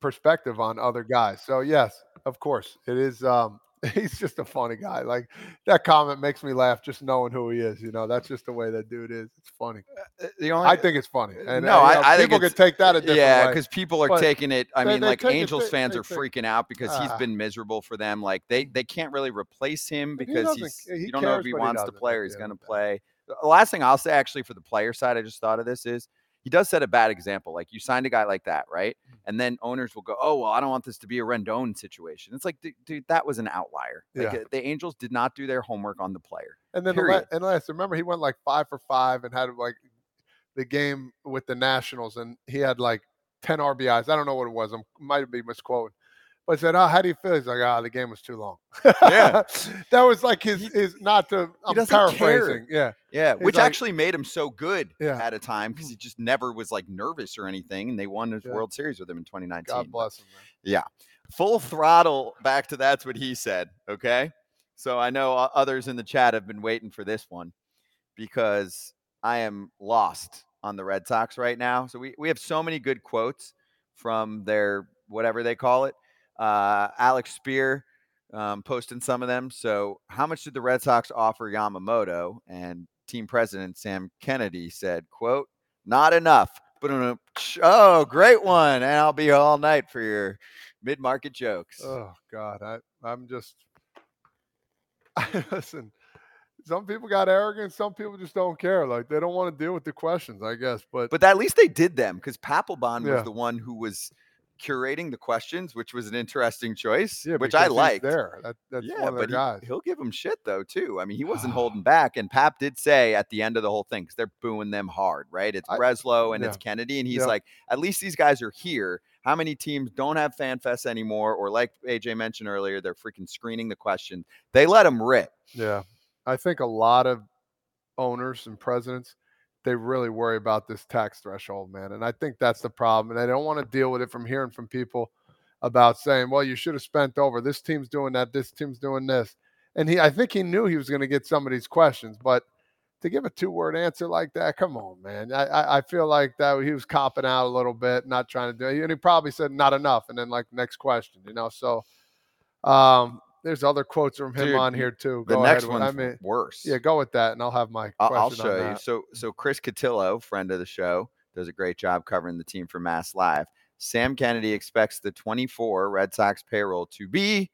[SPEAKER 2] perspective on other guys. So yes, of course, it is. Um, he's just a funny guy. Like that comment makes me laugh just knowing who he is. You know, that's just the way that dude is. It's funny.
[SPEAKER 1] Uh, uh, the only,
[SPEAKER 2] I think it's funny. Uh, and
[SPEAKER 1] no,
[SPEAKER 2] uh,
[SPEAKER 1] I-
[SPEAKER 2] know,
[SPEAKER 1] I think
[SPEAKER 2] people could take that a different
[SPEAKER 1] yeah, because people are
[SPEAKER 2] But
[SPEAKER 1] taking it. I
[SPEAKER 2] they-
[SPEAKER 1] mean,
[SPEAKER 2] they
[SPEAKER 1] like
[SPEAKER 2] take it-
[SPEAKER 1] Angels fans
[SPEAKER 2] they
[SPEAKER 1] are freaking out because he's
[SPEAKER 2] ah.
[SPEAKER 1] been miserable for them. Like they they can't really replace him
[SPEAKER 2] But he
[SPEAKER 1] because he's
[SPEAKER 2] he
[SPEAKER 1] you don't know if he
[SPEAKER 2] but he
[SPEAKER 1] wants to play or he's
[SPEAKER 2] end
[SPEAKER 1] going to
[SPEAKER 2] of the day.
[SPEAKER 1] play. The last thing I'll say, actually, for the player side, I just thought of this is he does set a bad example. Like you signed a guy like that, right?
[SPEAKER 2] Mm.
[SPEAKER 1] And then owners will go, "Oh, well, I don't want this to be a Rendon situation." It's like, dude, dude that was an outlier. Like,
[SPEAKER 2] Yeah.
[SPEAKER 1] uh, the Angels did not do their homework on the player.
[SPEAKER 2] And then the
[SPEAKER 1] Period.
[SPEAKER 2] and last, remember he went like five for five and had like the game with the Nationals, and he had like ten RBIs. I don't know what it was. I might be misquoting. But I said, "Oh, how do you feel?" He's like, "Ah, the game was too long."
[SPEAKER 1] Yeah.
[SPEAKER 2] that was like his his not to. I'm
[SPEAKER 1] doesn't care.
[SPEAKER 2] Yeah,
[SPEAKER 1] Yeah,
[SPEAKER 2] He's
[SPEAKER 1] which
[SPEAKER 2] like-
[SPEAKER 1] actually made him so good
[SPEAKER 2] Yeah.
[SPEAKER 1] at a time because he just never was like nervous or anything, and they won his
[SPEAKER 2] Yeah.
[SPEAKER 1] World Series with him in 2019.
[SPEAKER 2] God bless him. Man.
[SPEAKER 1] Full throttle back to that's what he said. Okay, so I know others in the chat have been waiting for this one because I am lost on the Red Sox right now. So we we have so many good quotes from their whatever they call it. Uh, Alex Speier um, posting some of them. So, how much did the Red Sox offer Yamamoto? And team president Sam Kennedy said, "quote Not enough." But oh, great one, and I'll be all night for your mid-market jokes.
[SPEAKER 2] Oh God, I I'm just I, listen. Some people got arrogant. Some people just don't care. Like they don't want to deal with the questions, I guess. But,
[SPEAKER 1] But at least they did them because Papelbon
[SPEAKER 2] Yeah.
[SPEAKER 1] was the one who was curating the questions, which was an interesting choice,
[SPEAKER 2] yeah,
[SPEAKER 1] which I
[SPEAKER 2] he's
[SPEAKER 1] liked.
[SPEAKER 2] There, that, that's
[SPEAKER 1] yeah,
[SPEAKER 2] one of their
[SPEAKER 1] but He, he'll give him shit though too. I mean, he wasn't holding back, and Pap did say at the end of the whole thing because they're booing them hard, right? It's
[SPEAKER 2] I-
[SPEAKER 1] Breslow and it's. Kennedy, and he's
[SPEAKER 2] Yeah.
[SPEAKER 1] like, at least these guys are here. How many teams don't have fan fests anymore, or like AJ mentioned earlier, they're freaking screening the question. They let them rip.
[SPEAKER 2] Yeah. I think a lot of owners and presidents, they really worry about this tax threshold, man. And I think that's the problem. And they don't want to deal with it from hearing from people about saying, well, you should have spent over. This team's doing that. This team's doing this. And he, I think he knew he was going to get some of these questions, but to give a two word answer like that, come on, man. I, I, I feel like that he was copping out a little bit, not trying to do it. And he probably said not enough. And then like next question, you know, so um, there's other quotes from him
[SPEAKER 1] Dude,
[SPEAKER 2] on here too.
[SPEAKER 1] The
[SPEAKER 2] Go
[SPEAKER 1] next
[SPEAKER 2] ahead.
[SPEAKER 1] one's
[SPEAKER 2] I mean,
[SPEAKER 1] worse.
[SPEAKER 2] yeah, go with that, and I'll have my.
[SPEAKER 1] I'll, I'll show you. So, so Chris Cotillo, friend of the show, does a great job covering the team for Mass Live. Sam Kennedy expects the 24 Red Sox payroll to be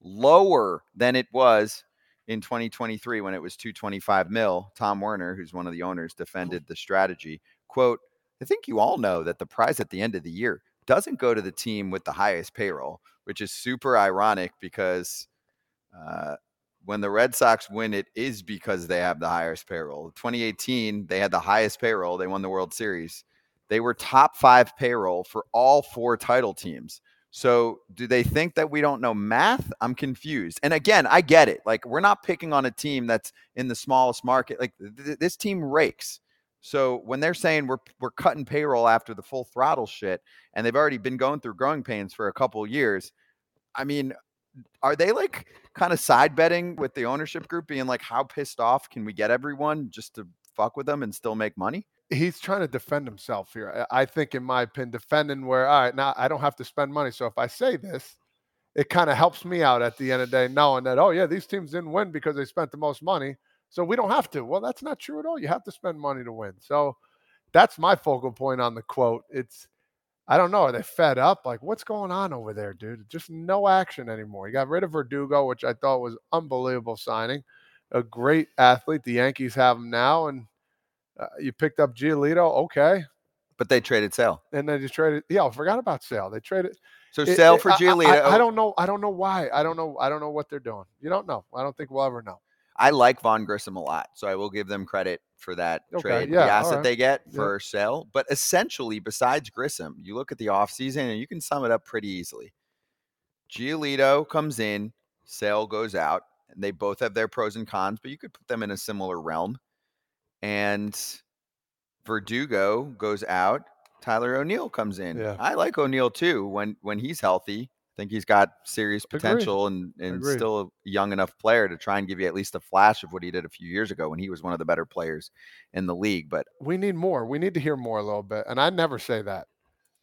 [SPEAKER 1] lower than it was in 2023 when it was 225 mil. Tom Werner, who's one of the owners, defended the strategy. Quote, I think you all know that the prize at the end of the year doesn't go to the team with the highest payroll, which is super ironic because uh, when the Red Sox win, it is because they have the highest payroll. 2018, they had the highest payroll. They won the World Series. They were top five payroll for all four title teams. So do they think that we don't know math? I'm confused. And again, I get it. Like we're not picking on a team that's in the smallest market. Like th- this team rakes. So when they're saying we're we're cutting payroll after the full throttle shit, and they've already been going through growing pains for a couple years, I mean, are they like kind of side betting with the ownership group, being like, how pissed off can we get everyone just to fuck with them and still make money?
[SPEAKER 2] he's trying to defend himself here. I I think, in my opinion, defending where all right now I don't have to spend money. So if I say this, it kind of helps me out at the end of the day, knowing that oh yeah, these teams didn't win because they spent the most money, so we don't have to. Well, that's not true at all. You have to spend money to win. So that's my focal point on the quote. It's I don't know. Are they fed up? Like what's going on over there, dude? Just no action anymore. You got rid of Verdugo, which I thought was unbelievable signing. A great athlete. The Yankees have him now, and uh, you picked up Giolito, okay,
[SPEAKER 1] But they traded Sale.
[SPEAKER 2] and then you traded. Yeah, I forgot about Sale. They traded
[SPEAKER 1] So
[SPEAKER 2] it-
[SPEAKER 1] Sale
[SPEAKER 2] it-
[SPEAKER 1] for
[SPEAKER 2] I- I- I, I don't know. I don't know why. I don't know. I don't know what they're doing. You don't know. I don't think we'll ever know.
[SPEAKER 1] I like Vaughn Grissom a lot, so I will give them credit for that
[SPEAKER 2] Okay,
[SPEAKER 1] trade,
[SPEAKER 2] yeah,
[SPEAKER 1] the asset
[SPEAKER 2] right.
[SPEAKER 1] they get
[SPEAKER 2] Yeah.
[SPEAKER 1] for sale. But essentially, besides Grissom, you look at the offseason and you can sum it up pretty easily. Giolito comes in, Sale goes out, and they both have their pros and cons, but you could put them in a similar realm. And Verdugo goes out, Tyler O'Neill comes in.
[SPEAKER 2] Yeah.
[SPEAKER 1] I like O'Neill too when when he's healthy. Think he's got serious
[SPEAKER 2] Agreed.
[SPEAKER 1] potential and, and
[SPEAKER 2] Agreed.
[SPEAKER 1] still a young enough player to try and give you at least a flash of what he did a few years ago when he was one of the better players in the league. But
[SPEAKER 2] We need more. We need to hear more a little bit. And I never say that.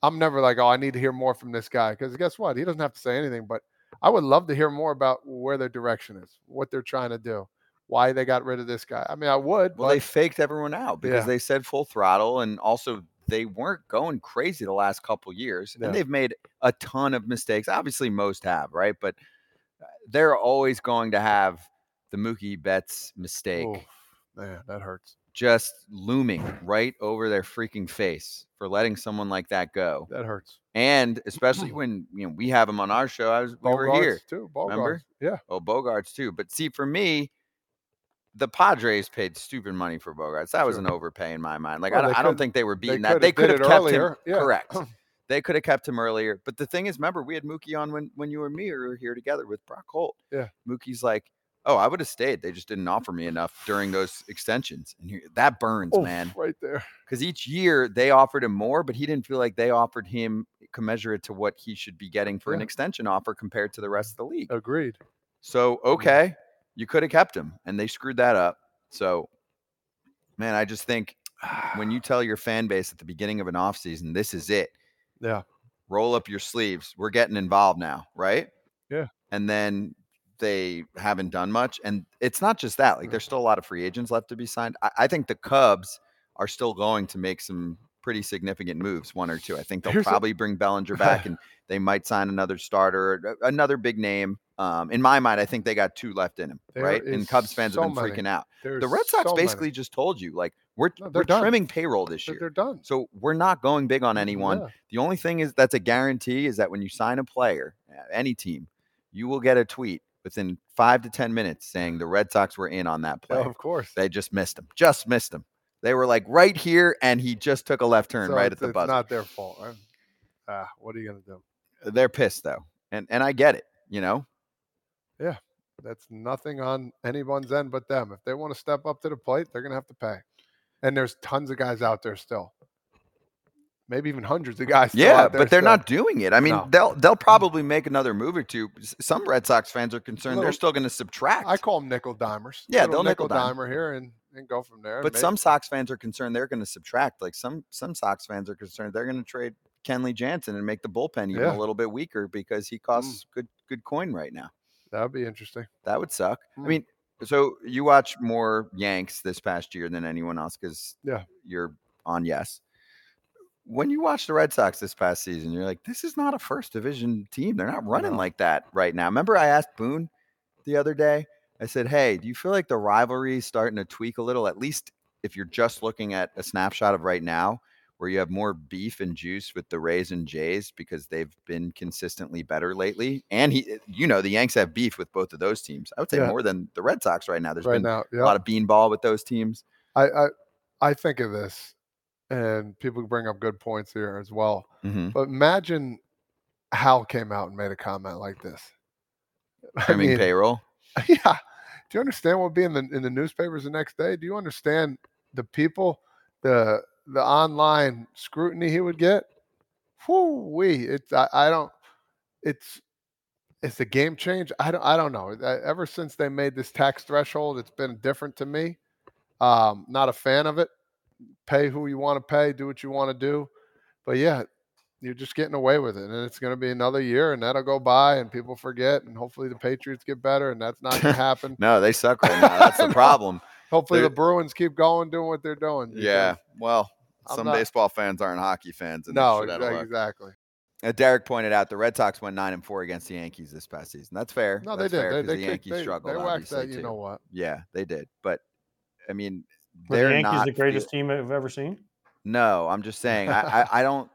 [SPEAKER 2] I'm never like, oh, I need to hear more from this guy because guess what? He doesn't have to say anything. But I would love to hear more about where their direction is, what they're trying to do, why they got rid of this guy. I mean, I would.
[SPEAKER 1] well,
[SPEAKER 2] but
[SPEAKER 1] they faked everyone out because
[SPEAKER 2] Yeah.
[SPEAKER 1] they said full throttle and also they weren't going crazy the last couple years.
[SPEAKER 2] Yeah.
[SPEAKER 1] And they've made a ton of mistakes. Obviously, most have, right? But uh, they're always going to have the Mookie Betts mistake.
[SPEAKER 2] Oof, man, that hurts.
[SPEAKER 1] just looming right over their freaking face for letting someone like that go.
[SPEAKER 2] That hurts.
[SPEAKER 1] And especially when you know we have him on our show, I was we were here.
[SPEAKER 2] Bogaerts, too.
[SPEAKER 1] remember?
[SPEAKER 2] Yeah.
[SPEAKER 1] Oh, Bogaerts too. But see, for me, the Padres paid stupid money for Bogaerts. That was an overpay in my mind. Like
[SPEAKER 2] Well,
[SPEAKER 1] I, don't, I don't think they were
[SPEAKER 2] They
[SPEAKER 1] beating that. They could have kept
[SPEAKER 2] earlier.
[SPEAKER 1] him
[SPEAKER 2] Yeah.
[SPEAKER 1] correct. Oh. They could have kept him earlier. But the thing is, remember, we had Mookie on when when you and me were here together with Brock Holt.
[SPEAKER 2] Yeah.
[SPEAKER 1] Mookie's like, oh, I would have stayed. They just didn't offer me enough during those extensions. And here, that burns,
[SPEAKER 2] Oof,
[SPEAKER 1] man.
[SPEAKER 2] Right there.
[SPEAKER 1] Because each year they offered him more, but he didn't feel like they offered him commensurate to what he should be getting for an extension offer compared to the rest of the league.
[SPEAKER 2] Agreed.
[SPEAKER 1] So okay, you could have kept him, and they screwed that up. So, man, I just think when you tell your fan base at the beginning of an offseason, this is it.
[SPEAKER 2] Yeah.
[SPEAKER 1] Roll up your sleeves. We're getting involved now, right?
[SPEAKER 2] Yeah.
[SPEAKER 1] And then they haven't done much. And it's not just that. Like there's still a lot of free agents left to be signed. I, I think the Cubs are still going to make some pretty significant moves, one or two. I think they'll
[SPEAKER 2] Here's a-
[SPEAKER 1] probably bring Bellinger back and they might sign another starter, another big name. Um, in my mind, I think they got two left in him,
[SPEAKER 2] There
[SPEAKER 1] right? And Cubs fans have been
[SPEAKER 2] many.
[SPEAKER 1] freaking out.
[SPEAKER 2] There's
[SPEAKER 1] The Red Sox
[SPEAKER 2] so many.
[SPEAKER 1] basically just told you, like, we're,
[SPEAKER 2] No,
[SPEAKER 1] we're
[SPEAKER 2] done.
[SPEAKER 1] trimming payroll this
[SPEAKER 2] They're-
[SPEAKER 1] year.
[SPEAKER 2] they're done.
[SPEAKER 1] So we're not going big on anyone.
[SPEAKER 2] Yeah.
[SPEAKER 1] The only thing is that's a guarantee is that when you sign a player, uh, any team, you will get a tweet within five to 10 minutes saying the Red Sox were in on that
[SPEAKER 2] Yeah,
[SPEAKER 1] player.
[SPEAKER 2] of course.
[SPEAKER 1] They just missed him. Just missed him. They were like right here, and he just took a left turn
[SPEAKER 2] So
[SPEAKER 1] right at the
[SPEAKER 2] it's not their fault. Ah, what are you gonna do?
[SPEAKER 1] They're pissed though, and and I get it. You know, Yeah,
[SPEAKER 2] That's nothing on anyone's end but them. If they want to step up to the plate, they're gonna have to pay. And there's tons of guys out there still. Maybe even hundreds of guys.
[SPEAKER 1] Yeah, but they're
[SPEAKER 2] still.
[SPEAKER 1] not doing it. I mean,
[SPEAKER 2] No.
[SPEAKER 1] they'll they'll probably make another move or two. Some Red Sox fans are concerned they're still going to subtract.
[SPEAKER 2] I call them nickel dimers.
[SPEAKER 1] Yeah,
[SPEAKER 2] Little
[SPEAKER 1] they'll nickel dime.
[SPEAKER 2] dimer here and, and go from there.
[SPEAKER 1] But
[SPEAKER 2] Maybe-
[SPEAKER 1] some Sox fans are concerned they're going to subtract. Like some some Sox fans are concerned they're going to trade Kenley Jansen and make the bullpen even
[SPEAKER 2] Yeah. Mm.
[SPEAKER 1] a little bit weaker because he costs good good coin right now.
[SPEAKER 2] that would be interesting.
[SPEAKER 1] That would suck. I
[SPEAKER 2] Mm.
[SPEAKER 1] mean, so you watch more Yanks this past year than anyone else because
[SPEAKER 2] Yeah.
[SPEAKER 1] you're on yes. When you watch the Red Sox this past season, you're like, this is not a first division team. They're not running
[SPEAKER 2] No.
[SPEAKER 1] like that right now. Remember, I asked Boone the other day. I said, "Hey, do you feel like the rivalry is starting to tweak a little? At least if you're just looking at a snapshot of right now, where you have more beef and juice with the Rays and Jays because they've been consistently better lately. And he, eh, you know, the Yanks have beef with both of those teams. I would say
[SPEAKER 2] Yeah.
[SPEAKER 1] more than the Red Sox right now. There's
[SPEAKER 2] right
[SPEAKER 1] been
[SPEAKER 2] now,
[SPEAKER 1] a lot of beanball with those teams.
[SPEAKER 2] I, I I think of this, and people bring up good points here as well.
[SPEAKER 1] hmm
[SPEAKER 2] But imagine Hal came out and made a comment like this. I
[SPEAKER 1] Trimming
[SPEAKER 2] mean,
[SPEAKER 1] payroll.
[SPEAKER 2] yeah. Do you understand what would be in the in the newspapers the next day? Do you understand the people, the the online scrutiny he would get? Whoo wee! It's I, I don't. It's it's a game change. I don't I don't know. Ever since they made this tax threshold, it's been different to me. Um, not a fan of it. Pay who you want to pay. Do what you want to do. But yeah, you're just getting away with it, and it's going to be another year, and that'll go by, and people forget, and hopefully the Patriots get better, and that's not going to happen.
[SPEAKER 1] No, they suck right now. That's the problem.
[SPEAKER 2] Hopefully
[SPEAKER 1] They're-
[SPEAKER 2] the Bruins keep going, doing what they're doing.
[SPEAKER 1] Yeah. Well,
[SPEAKER 2] I'm
[SPEAKER 1] some
[SPEAKER 2] not-
[SPEAKER 1] baseball fans aren't hockey fans. And
[SPEAKER 2] No,
[SPEAKER 1] shit out of
[SPEAKER 2] exa-
[SPEAKER 1] luck.
[SPEAKER 2] exactly.
[SPEAKER 1] Uh, Derek pointed out the Red Sox went nine and four against the Yankees this past season. That's fair.
[SPEAKER 2] No, they did.
[SPEAKER 1] fair
[SPEAKER 2] They, they,
[SPEAKER 1] the
[SPEAKER 2] kicked-
[SPEAKER 1] Yankees
[SPEAKER 2] they,
[SPEAKER 1] struggled.
[SPEAKER 2] they waxed that. You
[SPEAKER 1] too.
[SPEAKER 2] know what?
[SPEAKER 1] Yeah, they did. But I mean,
[SPEAKER 3] Were
[SPEAKER 1] they're
[SPEAKER 3] the Yankees
[SPEAKER 1] not
[SPEAKER 3] the greatest
[SPEAKER 1] feel-
[SPEAKER 3] team I've ever seen?
[SPEAKER 1] No, I'm just saying. I, I, I don't.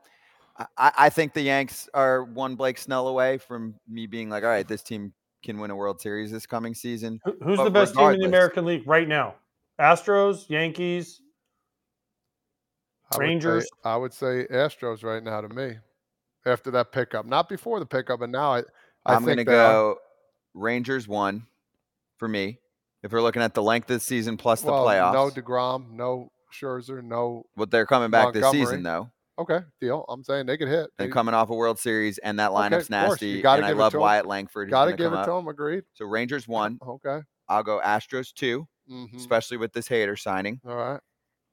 [SPEAKER 1] I, I think the Yanks are one Blake Snell away from me being like, all right, this team can win a World Series this coming season.
[SPEAKER 3] Who- Who's
[SPEAKER 1] But
[SPEAKER 3] the best team in the American League right now? Astros, Yankees.
[SPEAKER 2] I would say-
[SPEAKER 3] Rangers?
[SPEAKER 2] I would say Astros right now to me. After that pickup, not before the pickup, but now I, I
[SPEAKER 1] I'm
[SPEAKER 2] think
[SPEAKER 1] gonna go Rangers one for me. If we're looking at the length of the season plus the
[SPEAKER 2] well,
[SPEAKER 1] playoffs,
[SPEAKER 2] no Degrom, no Scherzer, no.
[SPEAKER 1] but they're coming back this season though.
[SPEAKER 2] Okay, deal. I'm saying they could hit.
[SPEAKER 1] and
[SPEAKER 2] They
[SPEAKER 1] coming off a World Series, and that lineup's.
[SPEAKER 2] You
[SPEAKER 1] nasty.
[SPEAKER 2] gotta
[SPEAKER 1] And I love. Wyatt Langford.
[SPEAKER 2] got to give it
[SPEAKER 1] up.
[SPEAKER 2] to them. Agreed.
[SPEAKER 1] So Rangers one.
[SPEAKER 2] Okay.
[SPEAKER 1] I'll go Astros two,
[SPEAKER 2] hmm
[SPEAKER 1] especially with this Hader signing.
[SPEAKER 2] All right.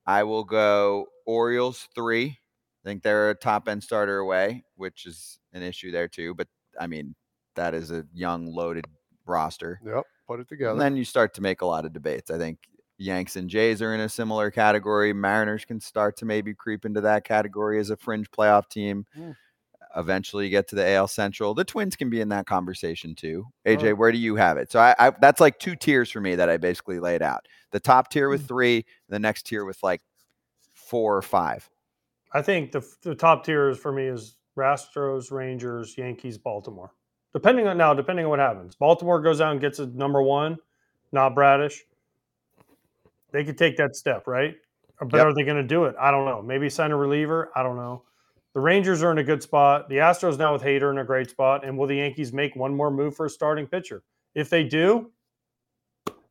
[SPEAKER 1] I will go Orioles three. I think they're a top end starter away, which is an issue there too. But I mean, that is a young, loaded roster.
[SPEAKER 2] Yep. Put it together.
[SPEAKER 1] And then you start to make a lot of debates. I think Yanks and Jays are in a similar category. Mariners can start to maybe creep into that category as a fringe playoff team.
[SPEAKER 2] Mm.
[SPEAKER 1] Eventually get to the AL Central. The Twins can be in that conversation too.
[SPEAKER 2] Oh.
[SPEAKER 1] AJ, where do you have it? So I, I that's like two tiers for me that I basically laid out. The top tier with three, the next tier with like four or five.
[SPEAKER 3] I think the the top tiers for me is Astros, Rangers, Yankees, Baltimore. Depending on now, depending on what happens, Baltimore goes out and gets a number one, not Bradish. They could take that step, right? But
[SPEAKER 1] Yep.
[SPEAKER 3] are they going to do it? I don't know. Maybe sign a reliever. I don't know. The Rangers are in a good spot. The Astros now with Hader in a great spot. And will the Yankees make one more move for a starting pitcher? If they do,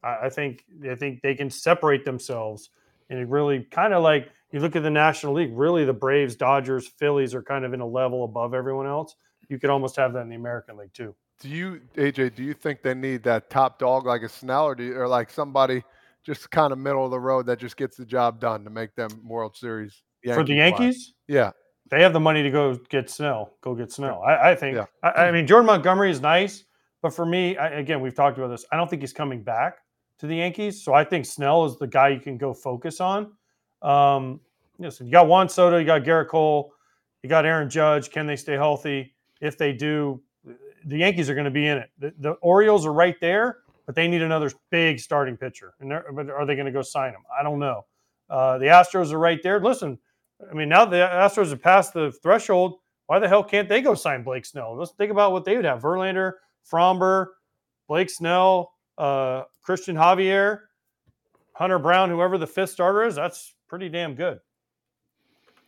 [SPEAKER 3] I, I think I think they can separate themselves and it really kind of like you look at the National League, really the Braves, Dodgers, Phillies are kind of in a level above everyone else. You could almost have that in the American League too.
[SPEAKER 2] Do you, AJ? Do you think they need that top dog like a Snell, or do you, or like somebody just kind of middle of the road that just gets the job done to make them World Series?
[SPEAKER 3] For the? Yankees,
[SPEAKER 2] Yeah.
[SPEAKER 3] they have the money to go get Snell. Go get Snell. I, I think.
[SPEAKER 2] Yeah.
[SPEAKER 3] I, I mean, Jordan Montgomery is nice, but for me, I, again, we've talked about this. I don't think he's coming back to the Yankees, so I think Snell is the guy you can go focus on. Um, you, know, so you got Juan Soto, you got Gerrit Cole, you got Aaron Judge. Can they stay healthy? If they do, the Yankees are going to be in it. The, the Orioles are right there, but they need another big starting pitcher. And but are they going to go sign him? I don't know. Uh, the Astros are right there. Listen, I mean, now the Astros have passed the threshold. Why the hell can't they go sign Blake Snell? Let's think about what they would have: Verlander, Framber, Blake Snell, uh, Christian Javier, Hunter Brown, whoever the fifth starter is. That's pretty damn good.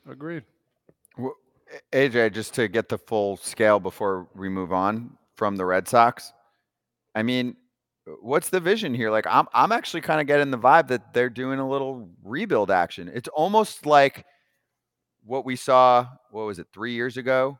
[SPEAKER 2] Agreed.
[SPEAKER 1] AJ, just to get the full scale before we move on from the Red Sox, I mean, what's the vision here? Like, I'm I'm actually kind of getting the vibe that they're doing a little rebuild action. It's almost like what we saw. What was it three years ago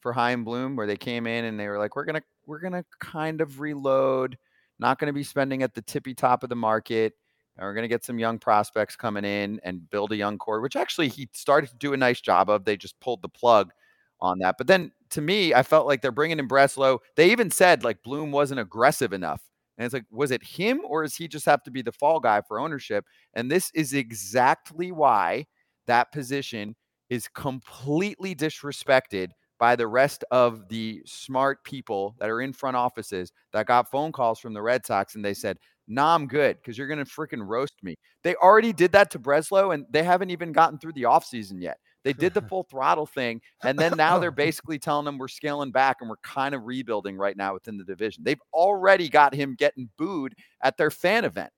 [SPEAKER 1] for Chaim Bloom, where they came in and they were like, we're gonna we're gonna kind of reload, not gonna be spending at the tippy top of the market. And we're going to get some young prospects coming in and build a young core, which actually he started to do a nice job of. They just pulled the plug on that. But then to me, I felt like they're bringing in Breslow. They even said like Bloom wasn't aggressive enough. And it's like, was it him or does he just have to be the fall guy for ownership? And this is exactly why that position is completely disrespected by the rest of the smart people that are in front offices that got phone calls from the Red Sox and they said, nah, I'm good because you're going to freaking roast me. They already did that to Breslow and they haven't even gotten through the offseason yet. They did the full throttle thing. And then now they're basically telling them we're scaling back and we're kind of rebuilding right now within the division. They've already got him getting booed at their fan event.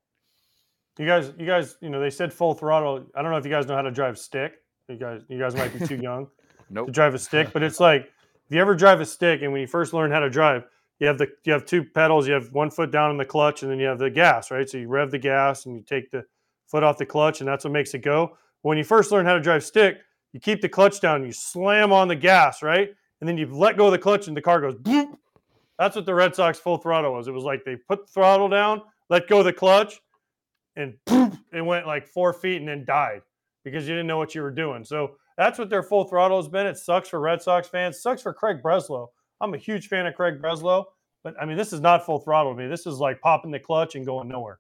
[SPEAKER 3] You guys, you guys, you know, they said full throttle. I don't know if you guys know how to drive stick. You guys, you guys might be too young to drive a stick, but it's like If you ever drive a stick, and when you first learn how to drive, you have the you have two pedals. You have one foot down in the clutch, and then you have the gas, right? So you rev the gas, and you take the foot off the clutch, and that's what makes it go. When you first learn how to drive stick, you keep the clutch down, you slam on the gas, right? And then you let go of the clutch, and the car goes boop. That's what the Red Sox full throttle was. It was like they put the throttle down, let go of the clutch, and it went like four feet and then died because you didn't know what you were doing. So that's what their full throttle has been. It sucks for Red Sox fans, sucks for Craig Breslow. I'm a huge fan of Craig Breslow, but I mean, this is not full throttle to me. This is like popping the clutch and going nowhere.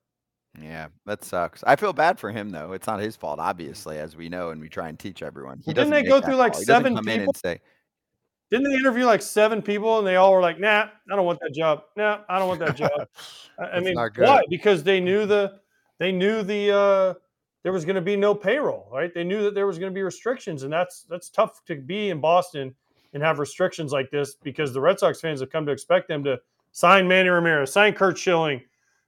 [SPEAKER 1] Yeah, that sucks. I feel bad for him though. It's not his fault, obviously, as we know, and we try and teach everyone. He
[SPEAKER 3] didn't
[SPEAKER 1] doesn't
[SPEAKER 3] they go through, like. Seven
[SPEAKER 1] come in
[SPEAKER 3] people?
[SPEAKER 1] and say,
[SPEAKER 3] Didn't they interview like seven people and they all were like, nah, I don't want that job. Nah, I don't want that job. I- I mean, why? Because they knew the they knew the uh there was going to be no payroll, right? They knew that there was going to be restrictions, and that's that's tough to be in Boston and have restrictions like this because the Red Sox fans have come to expect them to sign Manny Ramirez, sign Curt Schilling,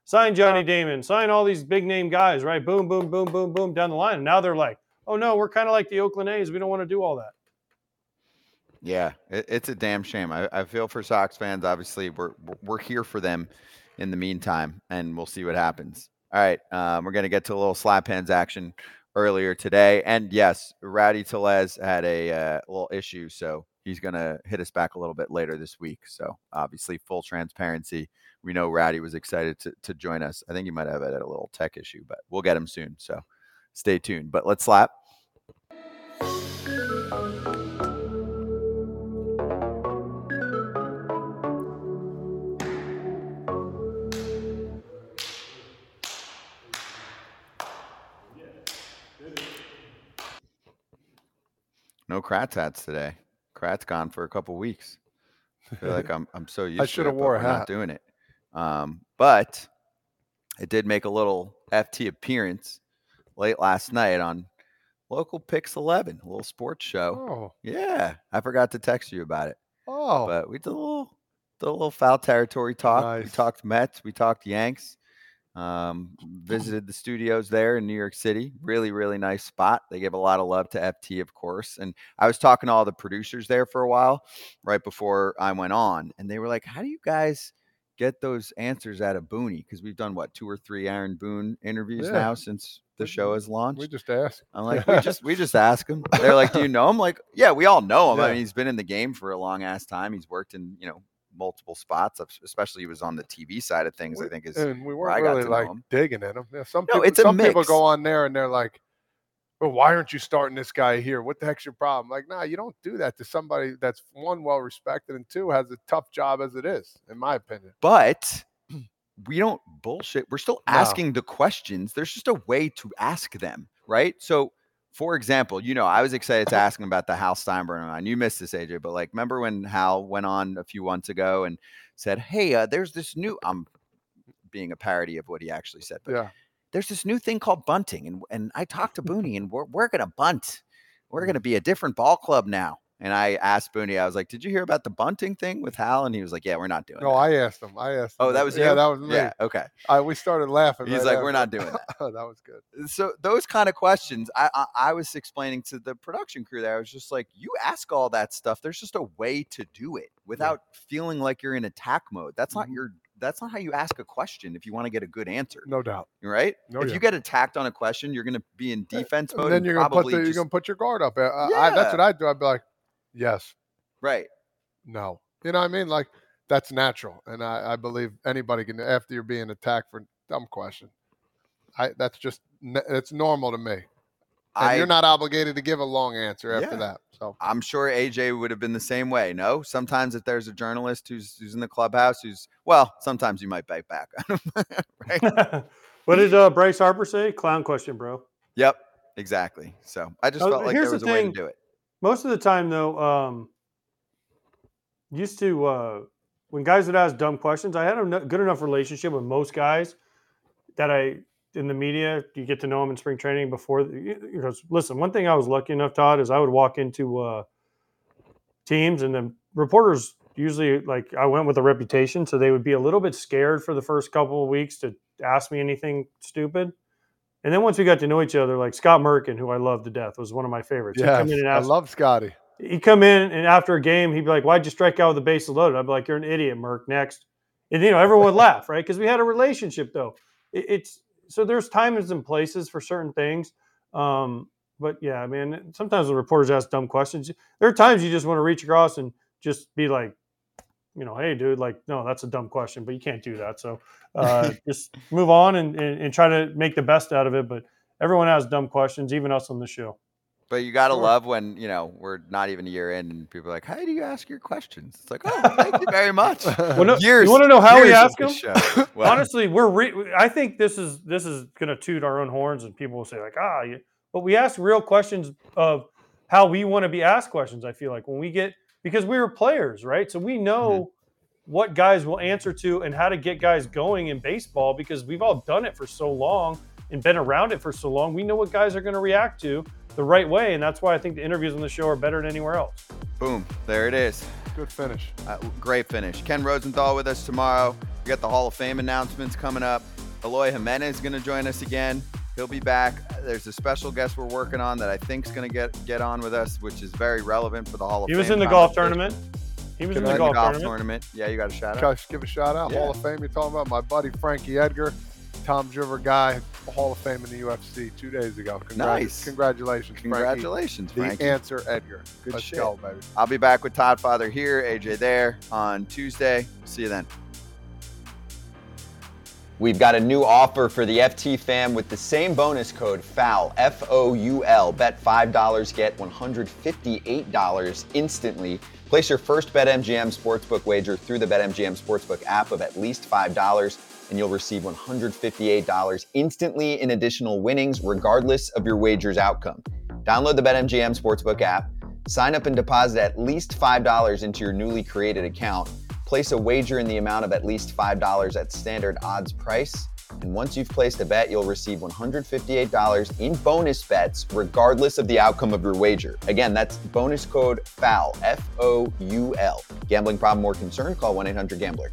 [SPEAKER 3] sign Johnny Damon, sign all these big name guys, right? Boom, boom, boom, boom, boom down the line. And now they're like, oh no, we're kind of like the Oakland A's. We don't want to do all that.
[SPEAKER 1] Yeah, it, it's a damn shame. I, I feel for Sox fans. Obviously, we're we're- we're here for them in the meantime, and we'll see what happens. All right, um, we're gonna get to a little slap hands action earlier today, and yes, Rowdy Tellez had a uh, little issue, so he's gonna hit us back a little bit later this week. So obviously, full transparency. We know Rowdy was excited to to join us. I think he might have had a little tech issue, but we'll get him soon. So stay tuned. But let's slap. No Kratz hats today. Kratz gone for a couple weeks. I feel like I'm I'm so used to
[SPEAKER 2] shoulda
[SPEAKER 1] it,
[SPEAKER 2] wore a
[SPEAKER 1] we're not
[SPEAKER 2] hat.
[SPEAKER 1] doing it. Um, but it did make a little FT appearance late last night on local Pix Eleven, a little sports show.
[SPEAKER 2] Oh,
[SPEAKER 1] Yeah, I forgot to text you about it,
[SPEAKER 2] oh,
[SPEAKER 1] but we did a little did a little foul territory talk. We talked Mets, we talked Yanks. Um, visited the studios there in New York City. Really, really nice spot. They give a lot of love to FT, of course. And I was talking to all the producers there for a while right before I went on, and they were like, "How do you guys get those answers out of Booney? Because we've done what two or three Aaron Boone interviews
[SPEAKER 2] Yeah.
[SPEAKER 1] now since the show has launched.
[SPEAKER 2] we just ask.
[SPEAKER 1] I'm like, we just we just ask him. They're like, do you know him? Like, yeah, we all know him. I mean, he's been in the game for a long ass time. He's worked in you know multiple spots, especially he was on the TV side of things. I think is
[SPEAKER 2] and we weren't
[SPEAKER 1] got
[SPEAKER 2] really like digging at him. Yeah, some
[SPEAKER 1] No,
[SPEAKER 2] people,
[SPEAKER 1] it's a
[SPEAKER 2] some people go on there and they're like, "Well, why aren't you starting this guy here? What the heck's your problem?" Like, nah, you don't do that to somebody that's one well respected and two has a tough job as it is, in my opinion.
[SPEAKER 1] but we don't bullshit. We're still
[SPEAKER 2] No.
[SPEAKER 1] asking the questions. There's just a way to ask them, right? So, for example, you know, I was excited to ask him about the Hal Steinbrenner line. You missed this, AJ, but like, remember when Hal went on a few months ago and said, "Hey, uh, there's this new." I'm being a parody of what he actually said, but
[SPEAKER 2] Yeah,
[SPEAKER 1] there's this new thing called bunting, and and I talked to Booney, and we're we're gonna bunt. We're
[SPEAKER 2] Mm.
[SPEAKER 1] gonna be a different ball club now. And I asked Booney, I was like, "Did you hear about the bunting thing with Hal?" And he was like, "Yeah, we're not doing it.
[SPEAKER 2] no,
[SPEAKER 1] that."
[SPEAKER 2] I asked him. I asked.
[SPEAKER 1] Oh,
[SPEAKER 2] him
[SPEAKER 1] that was you.
[SPEAKER 2] Yeah, that was me.
[SPEAKER 1] Yeah. Okay.
[SPEAKER 2] I, we started laughing.
[SPEAKER 1] He's
[SPEAKER 2] right
[SPEAKER 1] like, "We're not doing that."
[SPEAKER 2] Oh, that was good.
[SPEAKER 1] so those kind of questions, I, I I was explaining to the production crew there. I was just like, "You ask all that stuff. There's just a way to do it without feeling like you're in attack mode. That's not
[SPEAKER 2] Mhm.
[SPEAKER 1] your. That's not how you ask a question if you want to get a good answer,
[SPEAKER 2] No doubt.
[SPEAKER 1] right?
[SPEAKER 2] Oh,
[SPEAKER 1] if
[SPEAKER 2] yeah.
[SPEAKER 1] you get attacked on a question, you're going to be in defense mode.
[SPEAKER 2] And then you're gonna put
[SPEAKER 1] probably
[SPEAKER 2] the, you're gonna put your guard up. Uh, I, that's what I do. I'd be like, yes,
[SPEAKER 1] right.
[SPEAKER 2] no. You know what I mean? Like that's natural, and I, I believe anybody can after you're being attacked for dumb question. I that's just n- it's normal to me. And
[SPEAKER 1] I,
[SPEAKER 2] you're not obligated to give a long answer after
[SPEAKER 1] Yeah.
[SPEAKER 2] that. So
[SPEAKER 1] I'm sure AJ would have been the same way. No, sometimes if there's a journalist who's who's in the clubhouse, who's well, sometimes you might bite back on him,
[SPEAKER 3] what did uh, Bryce Harper say? Clown question, bro.
[SPEAKER 1] Yep, exactly. So I just
[SPEAKER 3] Oh,
[SPEAKER 1] felt like
[SPEAKER 3] here's
[SPEAKER 1] there
[SPEAKER 3] the
[SPEAKER 1] was a way to do it.
[SPEAKER 3] Most of the time, though, um, used to uh, when guys would ask dumb questions, I had a good enough relationship with most guys that I in the media you get to know them in spring training before. Because listen, one thing I was lucky enough, Todd, is I would walk into uh, teams and the reporters usually like I went with a reputation, so they would be a little bit scared for the first couple of weeks to ask me anything stupid. And then once we got to know each other, like Scott Merkin, who I love to death, was one of my favorites.
[SPEAKER 2] Yeah,
[SPEAKER 3] come in and
[SPEAKER 2] I love Scotty.
[SPEAKER 3] He'd come in and after a game, he'd be like, "Why'd you strike out with the bases loaded?" I'd be like, "You're an idiot, Merck." Next, and you know everyone would laugh, right? Because we had a relationship, though. It, it's so there's times and places for certain things. Um, but yeah, I mean, sometimes the reporters ask dumb questions. There are times you just want to reach across and just be like, you know, hey, dude, like, no, that's a dumb question, but you can't do that. So uh, just move on and, and, and try to make the best out of it. But everyone has dumb questions, even us on the show.
[SPEAKER 1] But you gotta
[SPEAKER 2] Sure.
[SPEAKER 1] love when you know we're not even a year in, and people are like, "How do you ask your questions?" It's like, "Oh, thank you very much."
[SPEAKER 3] Well, no,
[SPEAKER 1] years.
[SPEAKER 3] you want to know how we ask them?
[SPEAKER 1] this show. Well,
[SPEAKER 3] Honestly, we're. Re- I think this is this is going to toot our own horns, and people will say like, ah, you, but we ask real questions of how we want to be asked questions. I feel like when we get because we were players, right? So we know what guys will answer to and how to get guys going in baseball because we've all done it for so long and been around it for so long. We know what guys are going to react to the right way, and that's why I think the interviews on the show are better than anywhere else.
[SPEAKER 1] boom, there it is.
[SPEAKER 2] Good finish.
[SPEAKER 1] Uh, great finish. Ken Rosenthal with us tomorrow. We got the Hall of Fame announcements coming up. Eloy Jimenez is going to join us again. He'll be back. There's a special guest we're working on that I think is going to get get on with us, which is very relevant for the Hall of
[SPEAKER 3] He
[SPEAKER 1] Fame.
[SPEAKER 3] He was in the golf tournament. He was in the
[SPEAKER 2] In the
[SPEAKER 3] golf,
[SPEAKER 1] golf
[SPEAKER 3] tournament.
[SPEAKER 1] tournament. Yeah, you got a shout out.
[SPEAKER 2] Give a shout out.
[SPEAKER 1] Yeah.
[SPEAKER 2] Hall of Fame. You're talking about my buddy Frankie Edgar, Toms River guy, Hall of Fame in the UFC two days ago. Congrat-
[SPEAKER 1] Nice.
[SPEAKER 2] Congratulations,
[SPEAKER 1] Congratulations,
[SPEAKER 2] Frankie.
[SPEAKER 1] Frankie.
[SPEAKER 2] The answer, Edgar.
[SPEAKER 1] Good
[SPEAKER 2] Let's
[SPEAKER 1] shit.
[SPEAKER 2] go, baby.
[SPEAKER 1] I'll be back with Toddfather here, AJ there on Tuesday. See you then.
[SPEAKER 6] We've got a new offer for the FT fam with the same bonus code FOUL, F O U L. Bet $5, get $158 instantly. Place your first BetMGM Sportsbook wager through the BetMGM Sportsbook app of at least $5, and you'll receive $158 instantly in additional winnings, regardless of your wager's outcome. Download the BetMGM Sportsbook app, sign up and deposit at least $5 into your newly created account. Place a wager in the amount of at least $5 at standard odds price. And once you've placed a bet, you'll receive $158 in bonus bets, regardless of the outcome of your wager. Again, that's bonus code FOUL, F O U L. Gambling problem or concern? Call 1 800 Gambler.